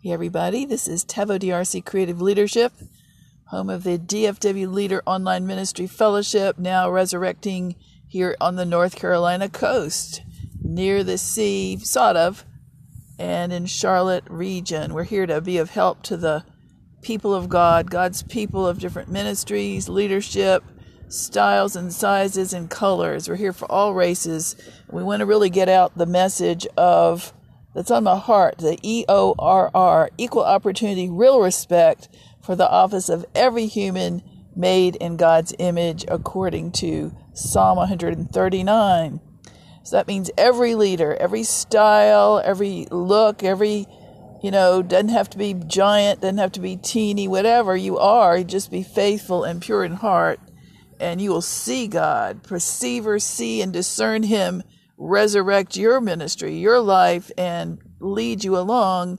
Hey, everybody, this is Tevo DRC Creative Leadership, home of the DFW Leader Online Ministry Fellowship, now resurrecting here on the North Carolina coast, near the sea, sort of, and in Charlotte region. We're here to be of help to the people of God, God's people of different ministries, leadership, styles and sizes and colors. We're here for all races. We want to really get out the message of that's on my heart the EORR, equal opportunity, real respect for the office of every human made in God's image, according to Psalm 139. So that means every leader, every style, every look, every, you know, doesn't have to be giant, doesn't have to be teeny, whatever you are, just be faithful and pure in heart, and you will see God, perceive or see and discern Him resurrect your ministry, your life, and lead you along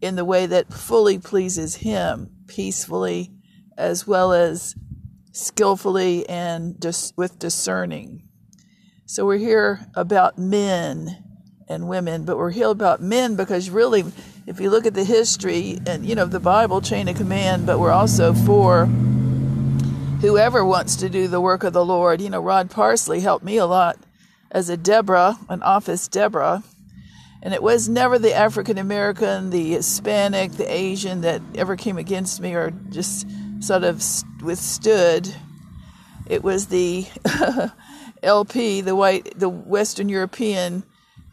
in the way that fully pleases Him, peacefully as well as skillfully and dis- with discerning. So we're here about men and women, but we're here about men because really, if you look at the history and you know the Bible chain of command, but we're also for whoever wants to do the work of the Lord. You know, Rod Parsley helped me a lot as a Deborah, an office Deborah. And it was never the African American, the Hispanic, the Asian that ever came against me or just sort of withstood. It was the LP, the white, the Western European,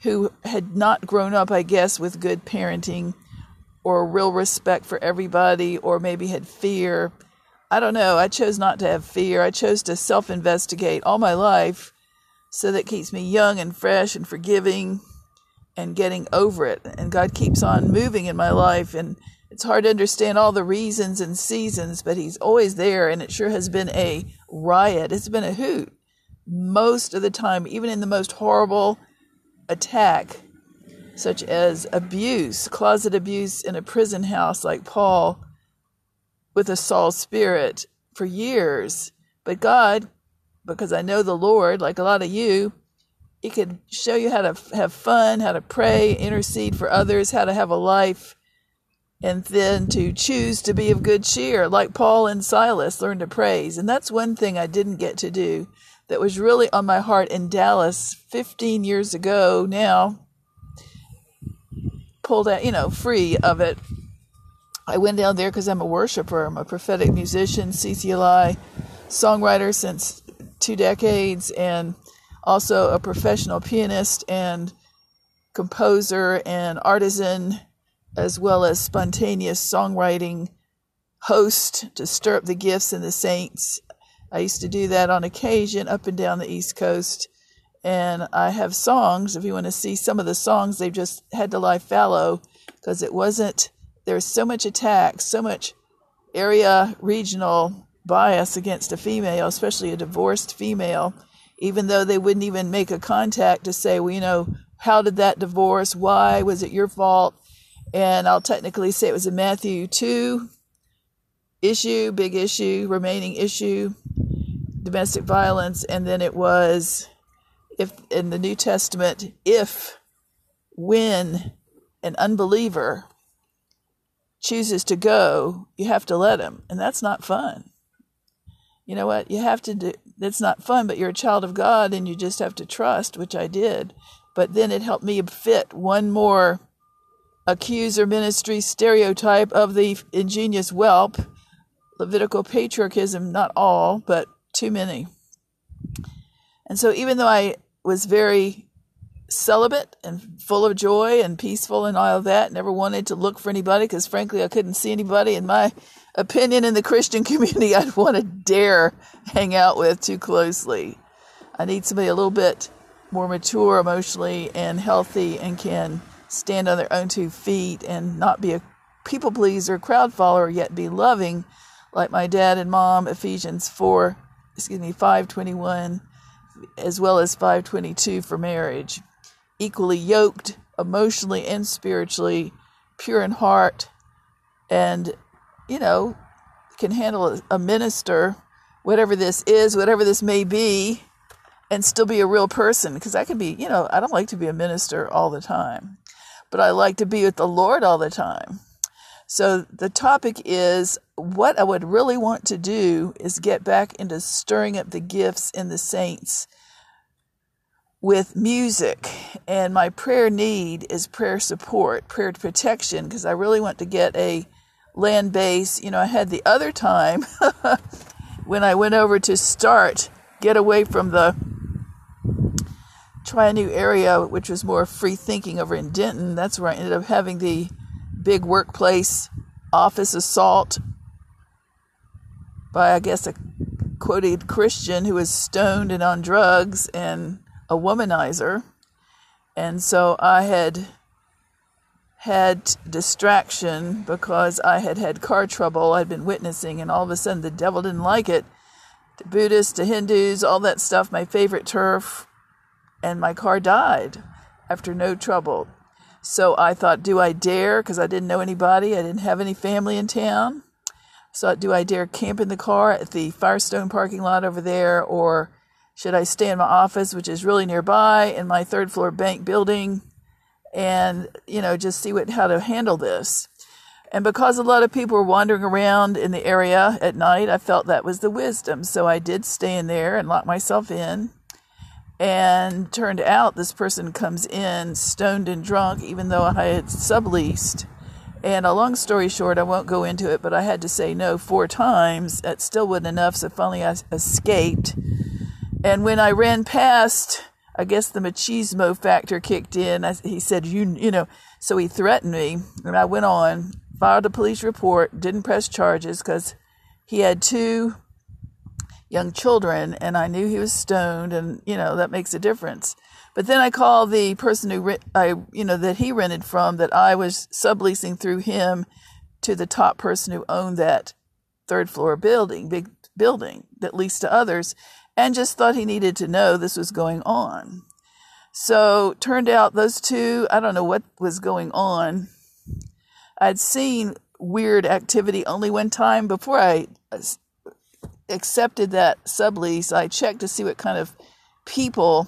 who had not grown up, I guess, with good parenting or real respect for everybody, or maybe had fear. I don't know. I chose not to have fear. I chose to self investigate all my life so that keeps me young and fresh and forgiving and getting over it. And God keeps on moving in my life. And it's hard to understand all the reasons and seasons, but He's always there. And it sure has been a riot. It's been a hoot most of the time, even in the most horrible attack, such as abuse, closet abuse in a prison house like Paul with a Saul spirit for years. But God because I know the Lord, like a lot of you, He can show you how to have fun, how to pray, intercede for others, how to have a life, and then to choose to be of good cheer, like Paul and Silas learned to praise. And that's one thing I didn't get to do that was really on my heart in Dallas 15 years ago now. Pulled out, you know, free of it. I went down there because I'm a worshiper. I'm a prophetic musician, CCLI songwriter since two decades and also a professional pianist and composer and artisan, as well as spontaneous songwriting host to stir up the gifts in the saints. I used to do that on occasion up and down the East Coast. And I have songs. If you want to see some of the songs, they've just had to lie fallow because it wasn't, there's so much attack, so much area, regional bias against a female, especially a divorced female, even though they wouldn't even make a contact to say, well, you know, how did that divorce? Why? Was it your fault? And I'll technically say it was a Matthew 2 issue, big issue, remaining issue, domestic violence. And then it was, if in the New Testament, if, when an unbeliever chooses to go, you have to let him. And that's not fun you know what? You have to do it's not fun, but you're a child of God and you just have to trust, which I did. But then it helped me fit one more accuser ministry stereotype of the ingenious WELP, Levitical patriarchism, not all, but too many. And so even though I was very celibate and full of joy and peaceful and all that, never wanted to look for anybody because frankly I couldn't see anybody in my opinion in the Christian community I'd want to dare hang out with too closely. I need somebody a little bit more mature emotionally and healthy and can stand on their own two feet and not be a people pleaser, crowd follower, yet be loving like my dad and mom, Ephesians 4, excuse me, 521, as well as 522 for marriage. Equally yoked emotionally and spiritually, pure in heart, and you know, can handle a minister, whatever this is, whatever this may be, and still be a real person. Because I can be, you know, I don't like to be a minister all the time, but I like to be with the Lord all the time. So the topic is what I would really want to do is get back into stirring up the gifts in the saints with music. And my prayer need is prayer support, prayer protection, because I really want to get a land base. You know, I had the other time when I went over to start, get away from the try a new area, which was more free thinking over in Denton. That's where I ended up having the big workplace office assault by, I guess, a quoted Christian who was stoned and on drugs and a womanizer. And so I had had distraction because I had had car trouble I'd been witnessing, and all of a sudden the devil didn't like it. To Buddhists, to Hindus, all that stuff, my favorite turf, and my car died after no trouble. So I thought, do I dare? Because I didn't know anybody, I didn't have any family in town. So do I dare camp in the car at the Firestone parking lot over there, or should I stay in my office, which is really nearby, in my third floor bank building, and you know just see what how to handle this? And because a lot of people were wandering around in the area at night, I felt that was the wisdom. So I did stay in there and lock myself in. And turned out this person comes in stoned and drunk, even though I had subleased. And a long story short, I won't go into it, but I had to say no four times. That still wasn't enough, so finally I escaped and when I ran past, I guess the machismo factor kicked in. I, he said, "You, you know," so he threatened me, and I went on, filed a police report, didn't press charges because he had two young children, and I knew he was stoned, and you know that makes a difference. But then I called the person who I, you know, that he rented from, that I was subleasing through him to the top person who owned that third floor building, big building that leased to oths and just thought he needed to know this was going on. So turned out those two, I don't know what was going on. I'd seen weird activity only one time before I uh, accepted that sublease. I checked to see what kind of people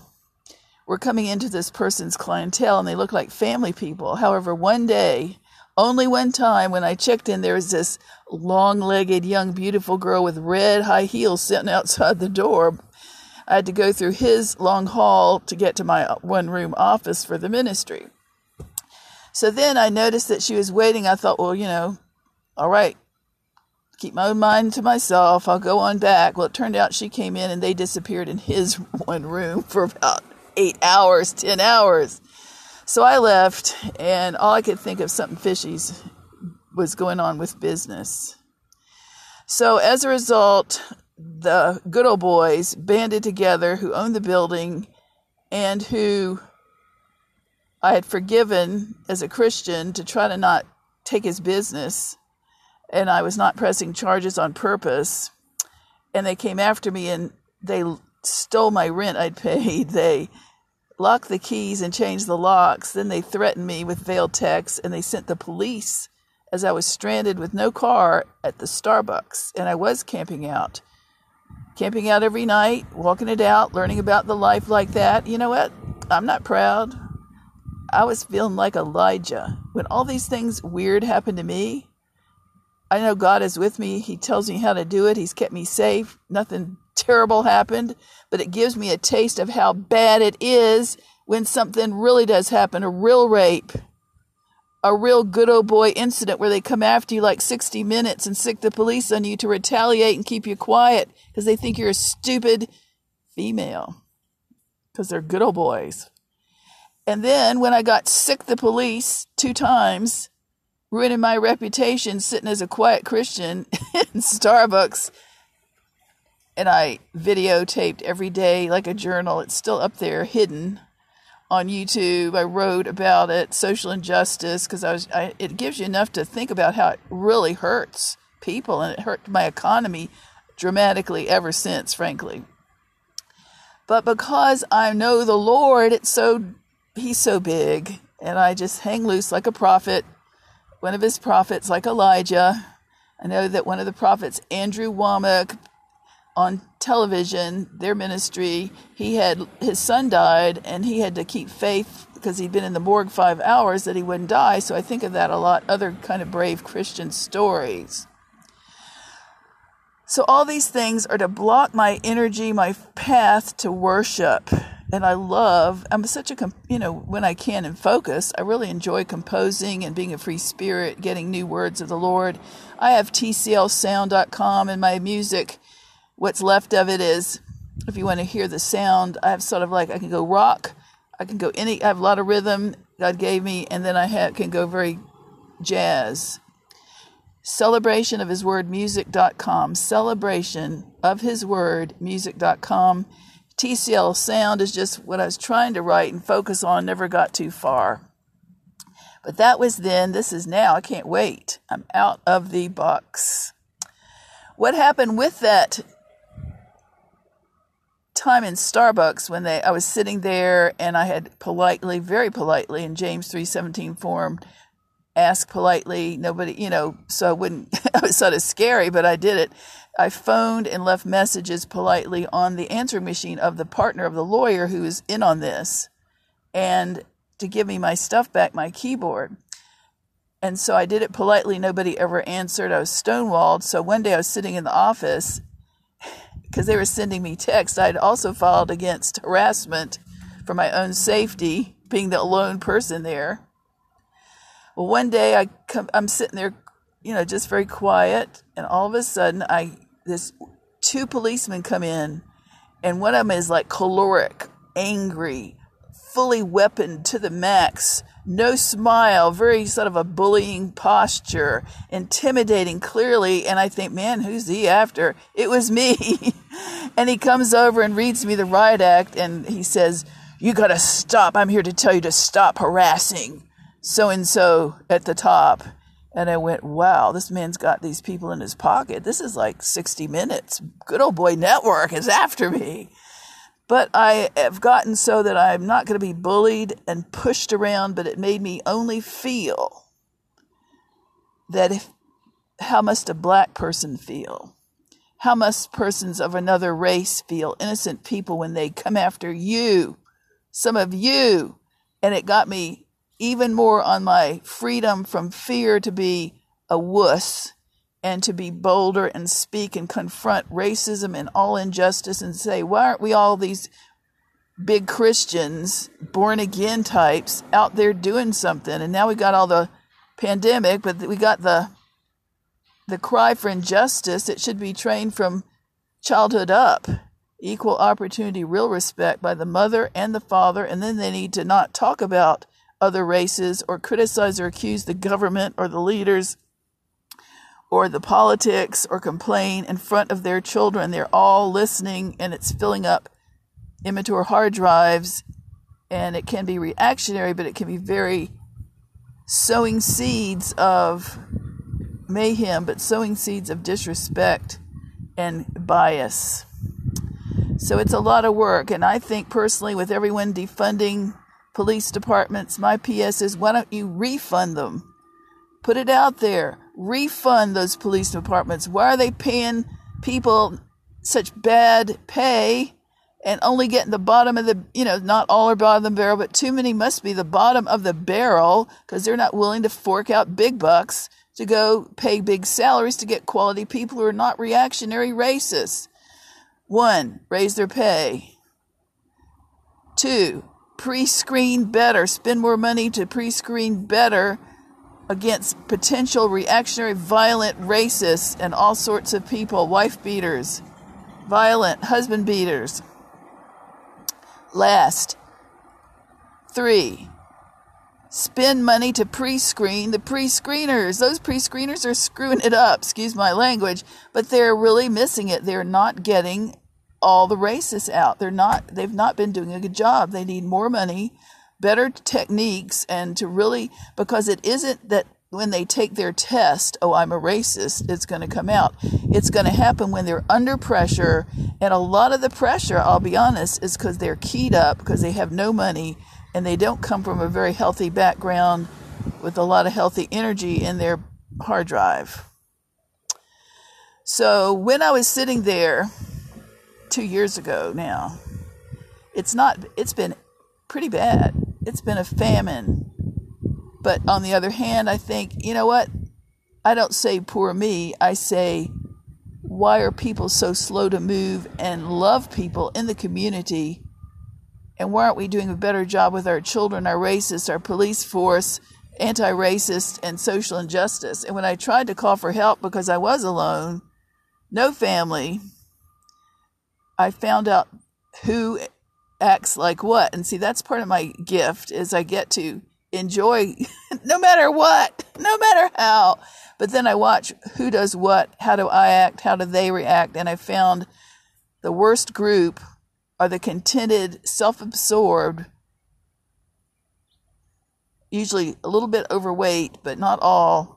were coming into this person's clientele, and they looked like family people. However, one day, only one time when I checked in, there was this long legged, young, beautiful girl with red high heels sitting outside the door. I had to go through his long hall to get to my uh, one room office for the ministry. So then I noticed that she was waiting. I thought, well, you know, all right, keep my own mind to myself. I'll go on back. Well, it turned out she came in and they disappeared in his one room for about eight hours, 10 hours. So I left, and all I could think of something fishy was going on with business. So as a result, the good old boys banded together who owned the building and who I had forgiven as a Christian to try to not take his business. And I was not pressing charges on purpose. And they came after me and they stole my rent I'd paid. They locked the keys and changed the locks. Then they threatened me with veiled texts and they sent the police as I was stranded with no car at the Starbucks and I was camping out. Camping out every night, walking it out, learning about the life like that. You know what? I'm not proud. I was feeling like Elijah. When all these things weird happened to me, I know God is with me. He tells me how to do it. He's kept me safe. Nothing terrible happened, but it gives me a taste of how bad it is when something really does happen a real rape, a real good old boy incident where they come after you like 60 minutes and sick the police on you to retaliate and keep you quiet because they think you're a stupid female because they're good old boys. And then when I got sick the police two times, ruining my reputation sitting as a quiet Christian in Starbucks and I videotaped every day like a journal. It's still up there, hidden on YouTube. I wrote about it, social injustice, because I was. I, it gives you enough to think about how it really hurts people, and it hurt my economy dramatically ever since, frankly. But because I know the Lord, it's so He's so big, and I just hang loose like a prophet. One of His prophets, like Elijah. I know that one of the prophets, Andrew Wommack, on television their ministry he had his son died and he had to keep faith because he'd been in the morgue five hours that he wouldn't die. So I think of that a lot. Other kind of brave Christian stories. So all these things are to block my energy, my path to worship. And I love, I'm such a, you know, when I can and focus, I really enjoy composing and being a free spirit, getting new words of the Lord. I have tclsound.com and my music, what's left of it is, if you want to hear the sound, I have sort of like, I can go rock, I can go any, I have a lot of rhythm God gave me, and then I have, can go very jazz. Celebration of his word music.com celebration of his word music.com tcl sound is just what i was trying to write and focus on never got too far. But that was then this is now i can't wait. I'm out of the box. What happened with that time in starbucks when they i was sitting there and i had politely very politely in james 317 form asked politely. Nobody, you know, so I wouldn't, it was sort of scary, but I did it. I phoned and left messages politely on the answering machine of the partner of the lawyer who was in on this and to give me my stuff back, my keyboard. And so I did it politely. Nobody ever answered. I was stonewalled. So one day I was sitting in the office because they were sending me texts. I'd also filed against harassment for my own safety, being the lone person there. Well, one day I come, I'm sitting there, you know, just very quiet, and all of a sudden, I this two policemen come in, and one of them is like caloric, angry, fully weaponed to the max, no smile, very sort of a bullying posture, intimidating clearly. And I think, man, who's he after? It was me. and he comes over and reads me the riot act, and he says, "You got to stop. I'm here to tell you to stop harassing." so and so at the top. And I went, wow, this man's got these people in his pocket. This is like 60 minutes. Good old boy network is after me. But I have gotten so that I'm not going to be bullied and pushed around, but it made me only feel that if, how must a black person feel? How must persons of another race feel, innocent people, when they come after you, some of you? And it got me even more on my freedom from fear to be a wuss and to be bolder and speak and confront racism and all injustice and say, why aren't we all these big Christians, born again types out there doing something? And now we got all the pandemic, but we got the the cry for injustice. It should be trained from childhood up. Equal opportunity, real respect by the mother and the father, and then they need to not talk about other races or criticize or accuse the government or the leaders or the politics or complain in front of their children. They're all listening and it's filling up immature hard drives and it can be reactionary, but it can be very sowing seeds of mayhem, but sowing seeds of disrespect and bias. So it's a lot of work. And I think personally, with everyone defunding police departments, my PS is why don't you refund them? Put it out there. Refund those police departments. Why are they paying people such bad pay and only getting the bottom of the, you know, not all are bottom of the barrel, but too many must be the bottom of the barrel because they're not willing to fork out big bucks to go pay big salaries to get quality people who are not reactionary racists. One, raise their pay. Two, pre-screen better, spend more money to pre-screen better against potential reactionary, violent racists and all sorts of people, wife beaters, violent husband beaters. Last, three, spend money to pre screen the pre screeners. Those pre screeners are screwing it up, excuse my language, but they're really missing it. They're not getting all the racists out. They're not they've not been doing a good job. They need more money, better techniques and to really because it isn't that when they take their test, oh, I'm a racist, it's going to come out. It's going to happen when they're under pressure. And a lot of the pressure, I'll be honest, is because they're keyed up, because they have no money, and they don't come from a very healthy background with a lot of healthy energy in their hard drive. So when I was sitting there, two years ago now. It's not, it's been pretty bad. It's been a famine. But on the other hand, I think, you know what? I don't say poor me. I say, why are people so slow to move and love people in the community? And why aren't we doing a better job with our children, our racists, our police force, anti racist, and social injustice? And when I tried to call for help because I was alone, no family, I found out who acts like what. And see, that's part of my gift is I get to enjoy no matter what, no matter how. But then I watch who does what, how do I act, how do they react, and I found the worst group are the contented, self-absorbed, usually a little bit overweight, but not all,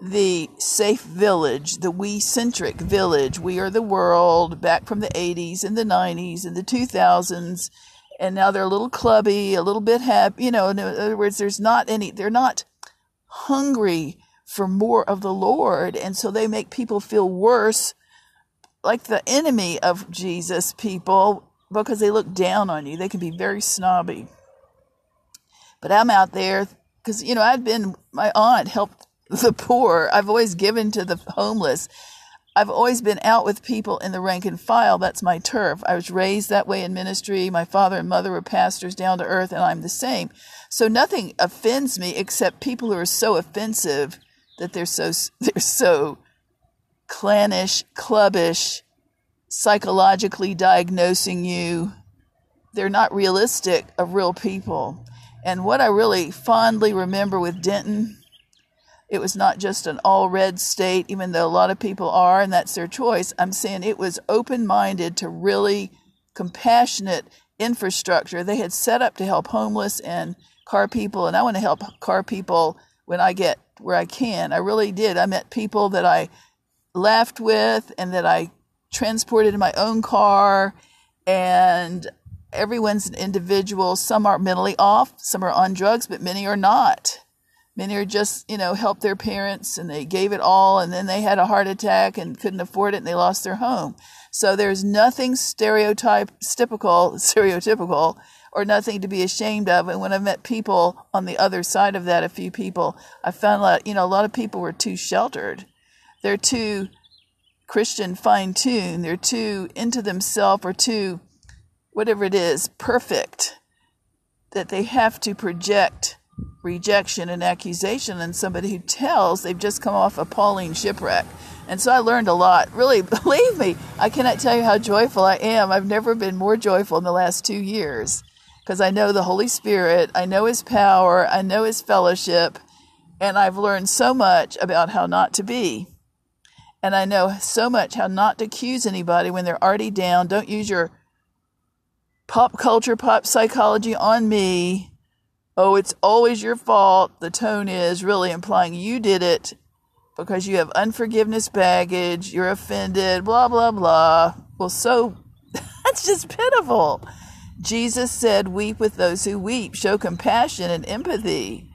the safe village, the we centric village. We are the world back from the 80s and the 90s and the 2000s. And now they're a little clubby, a little bit happy. You know, in other words, there's not any, they're not hungry for more of the Lord. And so they make people feel worse, like the enemy of Jesus people, because they look down on you. They can be very snobby. But I'm out there because, you know, I've been, my aunt helped the poor. I've always given to the homeless. I've always been out with people in the rank and file. That's my turf. I was raised that way in ministry. My father and mother were pastors down to earth, and I'm the same. So nothing offends me except people who are so offensive that they're so they're so clannish, clubbish, psychologically diagnosing you. They're not realistic of real people. And what I really fondly remember with Denton it was not just an all red state, even though a lot of people are, and that's their choice. I'm saying it was open minded to really compassionate infrastructure they had set up to help homeless and car people. And I want to help car people when I get where I can. I really did. I met people that I laughed with and that I transported in my own car. And everyone's an individual. Some are mentally off, some are on drugs, but many are not. Many are just, you know, helped their parents and they gave it all and then they had a heart attack and couldn't afford it and they lost their home. So there's nothing stereotype, typical, stereotypical or nothing to be ashamed of. And when I met people on the other side of that, a few people, I found a lot, you know, a lot of people were too sheltered. They're too Christian fine tuned. They're too into themselves or too, whatever it is, perfect that they have to project rejection and accusation on somebody who tells they've just come off a Pauline shipwreck. And so I learned a lot. Really, believe me, I cannot tell you how joyful I am. I've never been more joyful in the last two years because I know the Holy Spirit, I know His power, I know His fellowship, and I've learned so much about how not to be. And I know so much how not to accuse anybody when they're already down. Don't use your pop culture, pop psychology on me oh, it's always your fault. The tone is really implying you did it because you have unforgiveness baggage, you're offended, blah, blah, blah. Well, so that's just pitiful. Jesus said, Weep with those who weep, show compassion and empathy.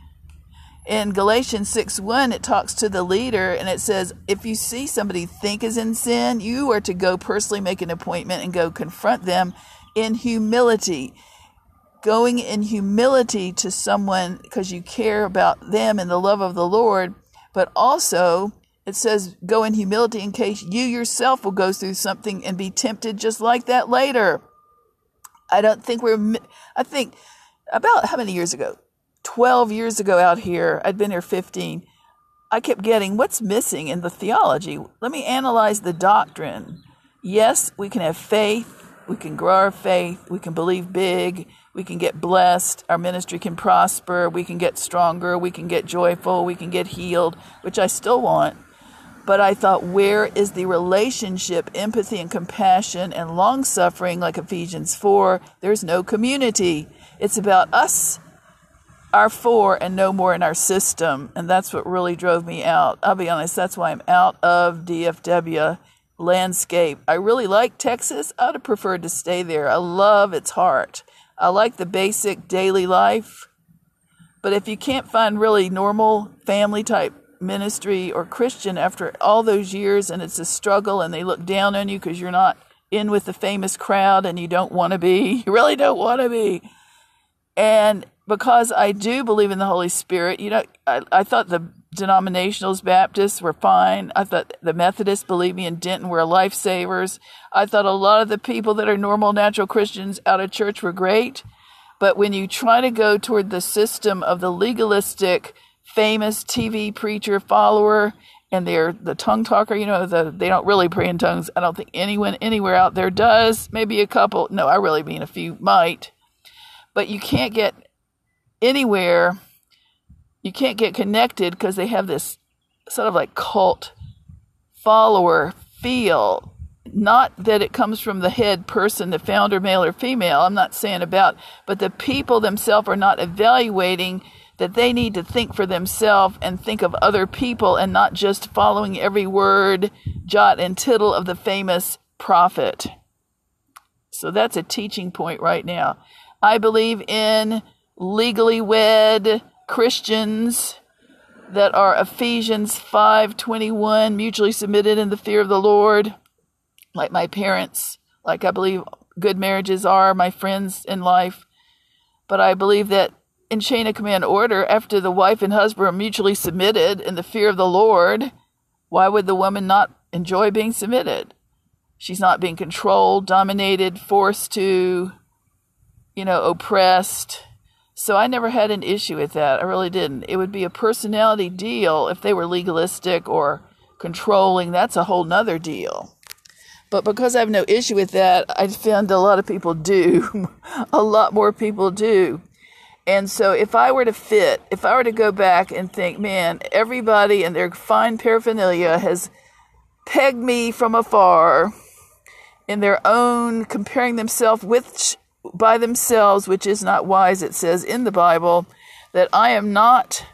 In Galatians 6 1, it talks to the leader and it says, If you see somebody think is in sin, you are to go personally make an appointment and go confront them in humility going in humility to someone because you care about them and the love of the Lord, but also it says go in humility in case you yourself will go through something and be tempted just like that later. I don't think we're, I think about how many years ago? 12 years ago out here, I'd been here 15. I kept getting what's missing in the theology. Let me analyze the doctrine. Yes, we can have faith, we can grow our faith, we can believe big, we can get blessed, our ministry can prosper, we can get stronger, we can get joyful, we can get healed, which I still want. But I thought, where is the relationship, empathy, and compassion and long suffering, like Ephesians 4? There's no community. It's about us, our four, and no more in our system. And that's what really drove me out. I'll be honest, that's why I'm out of DFW landscape. I really like Texas. I would have preferred to stay there. I love its heart. I like the basic daily life. But if you can't find really normal family type ministry or Christian after all those years and it's a struggle and they look down on you because you're not in with the famous crowd and you don't want to be, you really don't want to be. And because I do believe in the Holy Spirit, you know, I, I thought the denominationals, Baptists were fine. I thought the Methodists, believe me, in Denton were lifesavers. I thought a lot of the people that are normal, natural Christians out of church were great. But when you try to go toward the system of the legalistic, famous TV preacher follower, and they're the tongue talker, you know, the, they don't really pray in tongues. I don't think anyone anywhere out there does. Maybe a couple. No, I really mean a few might. But you can't get anywhere you can't get connected because they have this sort of like cult follower feel. Not that it comes from the head person, the founder, male or female. I'm not saying about, but the people themselves are not evaluating that they need to think for themselves and think of other people and not just following every word, jot, and tittle of the famous prophet. So that's a teaching point right now. I believe in legally wed Christians that are Ephesians 5:21 mutually submitted in the fear of the Lord like my parents like I believe good marriages are my friends in life. But I believe that in chain of command order after the wife and husband are mutually submitted in the fear of the Lord why would the woman not enjoy being submitted? She's not being controlled dominated forced to you know oppressed so I never had an issue with that. I really didn't. It would be a personality deal if they were legalistic or controlling. That's a whole nother deal. But because I have no issue with that, I find a lot of people do. a lot more people do. And so if I were to fit, if I were to go back and think, man, everybody and their fine paraphernalia has pegged me from afar in their own comparing themselves with by themselves, which is not wise, it says in the Bible, that I am not,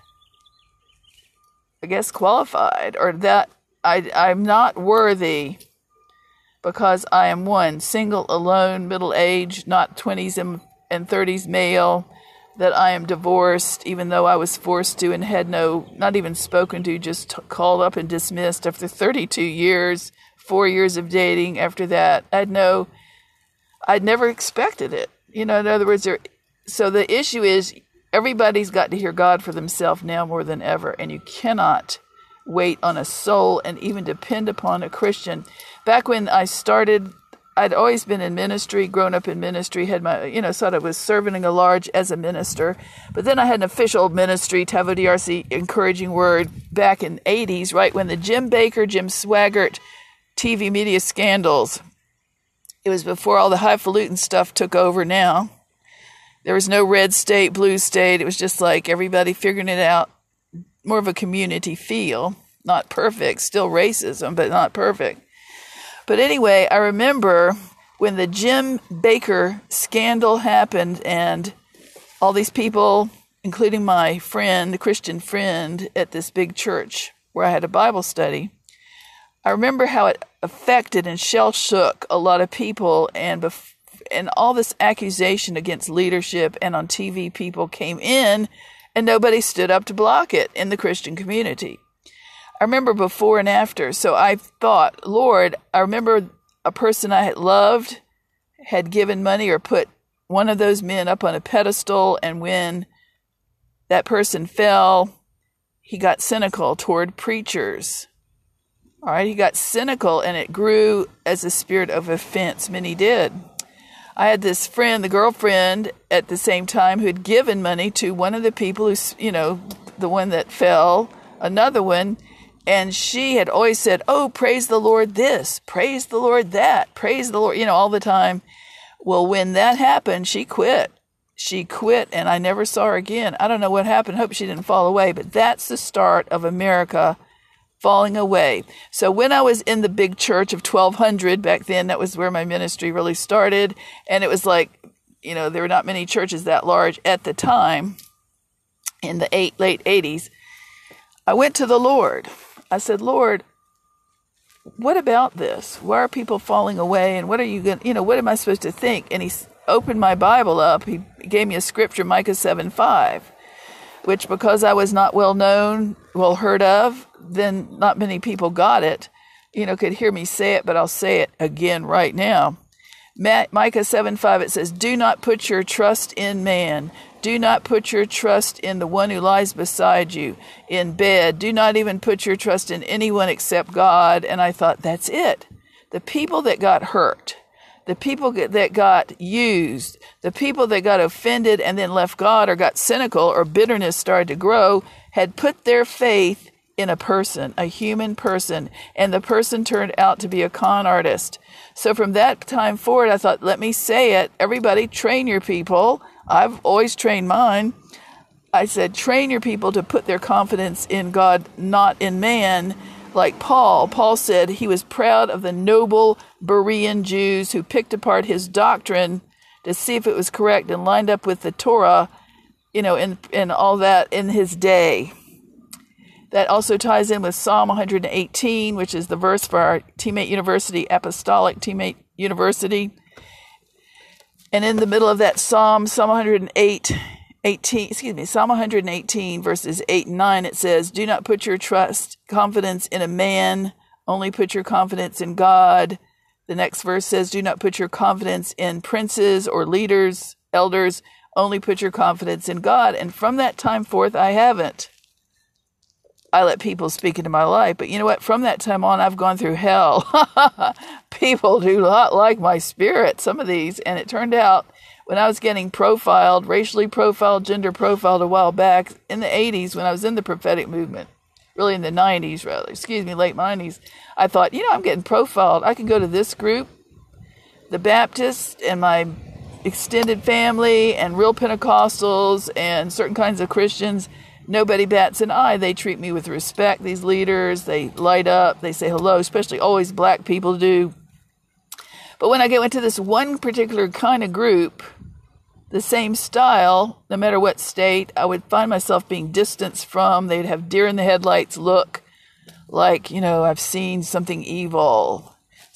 I guess, qualified, or that I, I'm not worthy because I am one, single, alone, middle aged, not 20s and, and 30s male, that I am divorced, even though I was forced to and had no, not even spoken to, just t- called up and dismissed after 32 years, four years of dating. After that, I had no I'd never expected it. You know, in other words, so the issue is everybody's got to hear God for themselves now more than ever, and you cannot wait on a soul and even depend upon a Christian. Back when I started, I'd always been in ministry, grown up in ministry, had my, you know, sort of was serving a large as a minister. But then I had an official ministry, Tavo DRC, encouraging word, back in 80s, right when the Jim Bakker, Jim Swaggart TV media scandals it was before all the highfalutin stuff took over now. There was no red state, blue state. It was just like everybody figuring it out. More of a community feel. Not perfect, still racism, but not perfect. But anyway, I remember when the Jim Bakker scandal happened and all these people, including my friend, Christian friend at this big church where I had a Bible study, I remember how it affected and shell shook a lot of people, and bef- and all this accusation against leadership and on TV, people came in, and nobody stood up to block it in the Christian community. I remember before and after. So I thought, Lord, I remember a person I had loved had given money or put one of those men up on a pedestal, and when that person fell, he got cynical toward preachers all right, he got cynical and it grew as a spirit of offense. Many did. I had this friend, the girlfriend, at the same time who had given money to one of the people who's, you know, the one that fell, another one, and she had always said, Oh, praise the Lord this, praise the Lord that, praise the Lord, you know, all the time. Well, when that happened, she quit. She quit and I never saw her again. I don't know what happened. Hope she didn't fall away, but that's the start of America falling away. So when I was in the big church of 1200 back then, that was where my ministry really started. And it was like, you know, there were not many churches that large at the time in the eight, late 80s. I went to the Lord. I said, Lord, what about this? Why are people falling away? And what are you going to, you know, what am I supposed to think? And he opened my Bible up. He gave me a scripture, Micah 7 5 which because I was not well known, well heard of, then not many people got it, you know, could hear me say it, but I'll say it again right now. Micah 7 5, it says, Do not put your trust in man. Do not put your trust in the one who lies beside you in bed. Do not even put your trust in anyone except God. And I thought, that's it. The people that got hurt, the people that got used, the people that got offended and then left God or got cynical or bitterness started to grow had put their faith in a person, a human person, and the person turned out to be a con artist. So from that time forward, I thought, let me say it. Everybody train your people. I've always trained mine. I said, train your people to put their confidence in God, not in man. Like Paul, Paul said he was proud of the noble Berean Jews who picked apart his doctrine to see if it was correct and lined up with the Torah, you know, and, and all that in his day. That also ties in with Psalm 118, which is the verse for our Teammate University, Apostolic Teammate University. And in the middle of that Psalm, Psalm 108, 18, excuse me, Psalm 118, verses 8 and 9, it says, Do not put your trust, confidence in a man, only put your confidence in God. The next verse says, Do not put your confidence in princes or leaders, elders, only put your confidence in God. And from that time forth, I haven't. I let people speak into my life. But you know what? From that time on, I've gone through hell. people do not like my spirit, some of these. And it turned out when I was getting profiled, racially profiled, gender profiled a while back in the 80s when I was in the prophetic movement, really in the 90s, rather, excuse me, late 90s, I thought, you know, I'm getting profiled. I can go to this group, the Baptists, and my extended family, and real Pentecostals, and certain kinds of Christians nobody bats an eye. They treat me with respect, these leaders. They light up, they say hello, especially always black people do. But when I go into this one particular kind of group, the same style, no matter what state, I would find myself being distanced from. They'd have deer in the headlights look like, you know, I've seen something evil.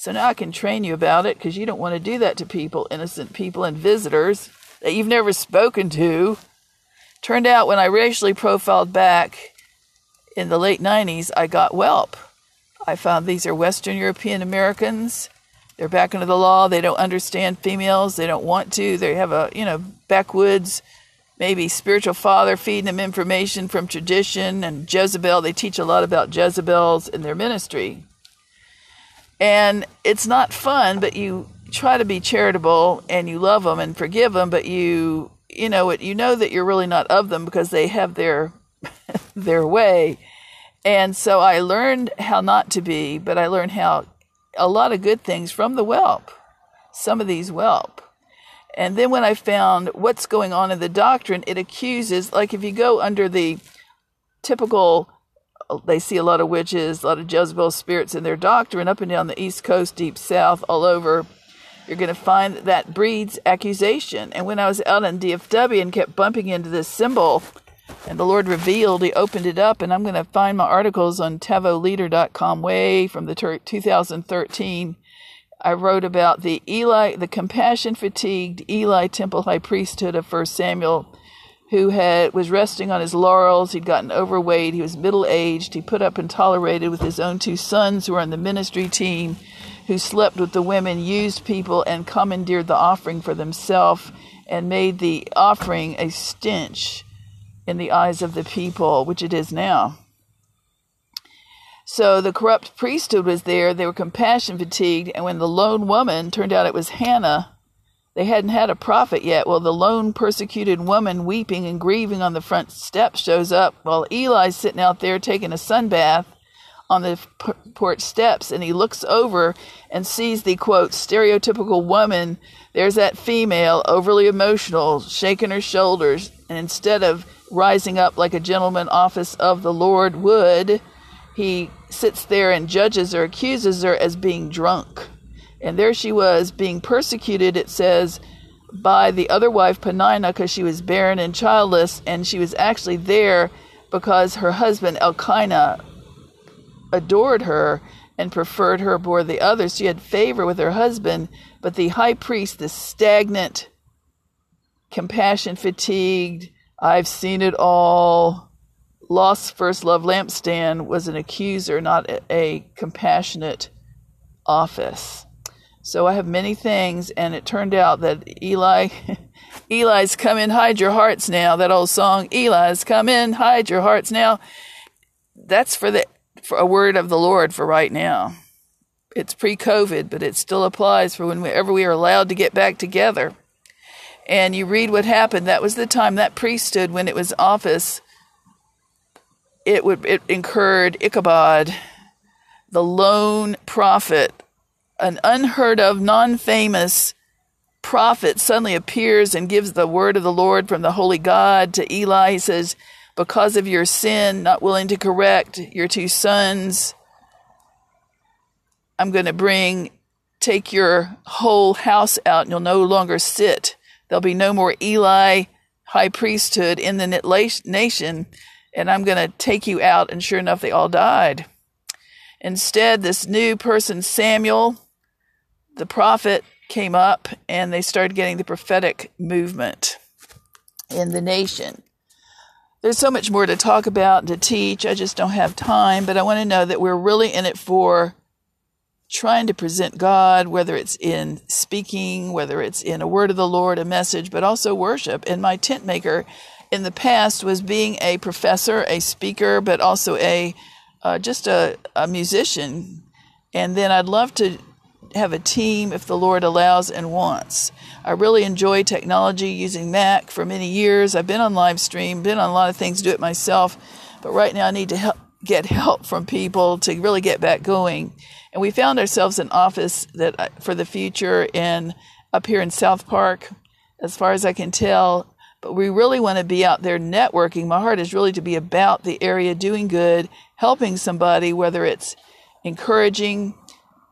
So now I can train you about it because you don't want to do that to people, innocent people and visitors that you've never spoken to. Turned out when I racially profiled back in the late 90s, I got WELP. I found these are Western European Americans. They're back under the law. They don't understand females. They don't want to. They have a, you know, backwoods, maybe spiritual father feeding them information from tradition and Jezebel. They teach a lot about Jezebels in their ministry. And it's not fun, but you try to be charitable and you love them and forgive them, but you you know it you know that you're really not of them because they have their their way. And so i learned how not to be but i learned how a lot of good things from the WELP some of these WELP. And then when i found what's going on in the doctrine it accuses like if you go under the typical they see a lot of witches a lot of jezebel spirits in their doctrine up and down the east coast deep south all over you're going to find that, breeds accusation. And when I was out in DFW and kept bumping into this symbol, and the Lord revealed, He opened it up, and I'm going to find my articles on TavoLeader.com way from the 2013. I wrote about the Eli, the compassion fatigued Eli temple high priesthood of First Samuel, who had was resting on his laurels. He'd gotten overweight. He was middle aged. He put up and tolerated with his own two sons who were on the ministry team who slept with the women, used people, and commandeered the offering for themselves, and made the offering a stench in the eyes of the people, which it is now. So the corrupt priesthood was there. They were compassion fatigued. And when the lone woman turned out it was Hannah, they hadn't had a prophet yet. Well, the lone persecuted woman weeping and grieving on the front step shows up while Eli's sitting out there taking a sunbath on the porch steps and he looks over and sees the quote stereotypical woman there's that female overly emotional shaking her shoulders and instead of rising up like a gentleman office of the lord would he sits there and judges or accuses her as being drunk and there she was being persecuted it says by the other wife Peninnah because she was barren and childless and she was actually there because her husband Elkanah adored her and preferred her aboard the others. She had favor with her husband, but the high priest, the stagnant, compassion fatigued, I've seen it all, lost first love lampstand, was an accuser, not a compassionate office. So I have many things, and it turned out that Eli Eli's come in, hide your hearts now. That old song, Eli's come in, hide your hearts now. That's for the for a word of the Lord for right now. It's pre-COVID, but it still applies for whenever we are allowed to get back together. And you read what happened. That was the time that priesthood, when it was office, it would it incurred Ichabod, the lone prophet, an unheard of, non-famous prophet suddenly appears and gives the word of the Lord from the holy God to Eli. He says, Because of your sin, not willing to correct your two sons, I'm going to bring, take your whole house out, and you'll no longer sit. There'll be no more Eli high priesthood in the nation, and I'm going to take you out. And sure enough, they all died. Instead, this new person, Samuel, the prophet, came up and they started getting the prophetic movement in the nation. There's so much more to talk about and to teach. I just don't have time, but I want to know that we're really in it for trying to present God, whether it's in speaking, whether it's in a word of the Lord, a message, but also worship. And my tent maker in the past was being a professor, a speaker, but also a uh, just a, a musician. And then I'd love to have a team if the Lord allows and wants. I really enjoy technology using Mac for many years. I've been on live stream, been on a lot of things, do it myself, but right now I need to help, get help from people to really get back going. And we found ourselves an office that uh, for the future in up here in South Park, as far as I can tell. But we really want to be out there networking. My heart is really to be about the area, doing good, helping somebody, whether it's encouraging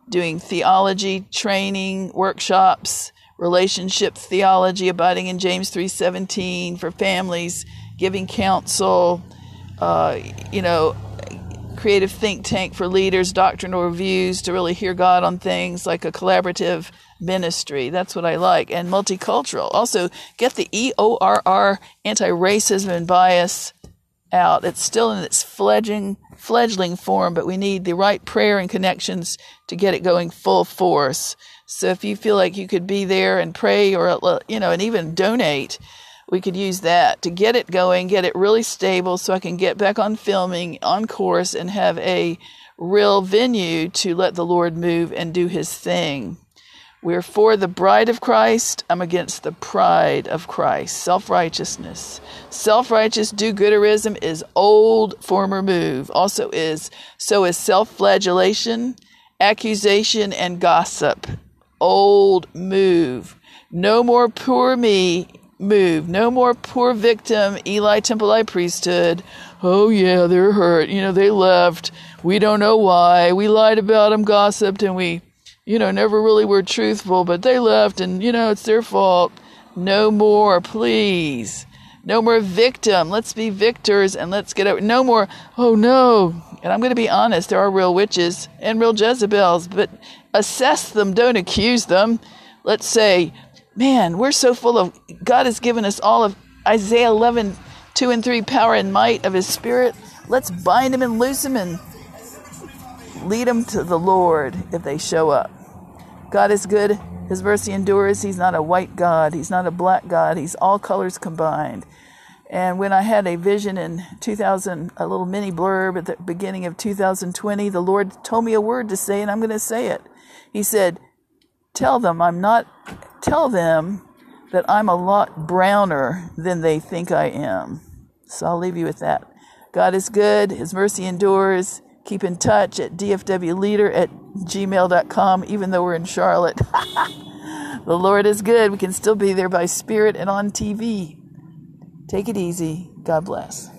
doing theology training workshops, relationship theology, abiding in James 3:17 for families, giving counsel, uh, you know, creative think tank for leaders, doctrinal reviews to really hear God on things like a collaborative ministry. That's what I like. And multicultural. Also, get the EORR anti racism and bias out. It's still in its fledgling fledgling form, but we need the right prayer and connections to get it going full force. So if you feel like you could be there and pray or uh, you know and even donate, we could use that to get it going, get it really stable so I can get back on filming on course and have a real venue to let the Lord move and do his thing. We're for the bride of Christ. I'm against the pride of Christ. Self righteousness. Self righteous do gooderism is old former move. Also is so is self flagellation, accusation, and gossip. Old move. No more poor me move. No more poor victim, Eli Temple High priesthood. Oh, yeah, they're hurt. You know, they left. We don't know why. We lied about them, gossiped, and we you know, never really were truthful, but they left and, you know, it's their fault. No more, please. No more victim. Let's be victors and let's get over. No more, oh no. And I'm going to be honest, there are real witches and real Jezebels, but assess them, don't accuse them. Let's say, man, we're so full of, God has given us all of Isaiah 11, 2 and 3 power and might of His Spirit. Let's bind him and loose him and lead them to the Lord if they show up. God is good. His mercy endures. He's not a white God. He's not a black God. He's all colors combined. And when I had a vision in 2000, a little mini blurb at the beginning of 2020, the Lord told me a word to say, and I'm going to say it. He said, Tell them I'm not, tell them that I'm a lot browner than they think I am. So I'll leave you with that. God is good. His mercy endures. Keep in touch at dfwleader at gmail.com, even though we're in Charlotte. the Lord is good. We can still be there by spirit and on TV. Take it easy. God bless.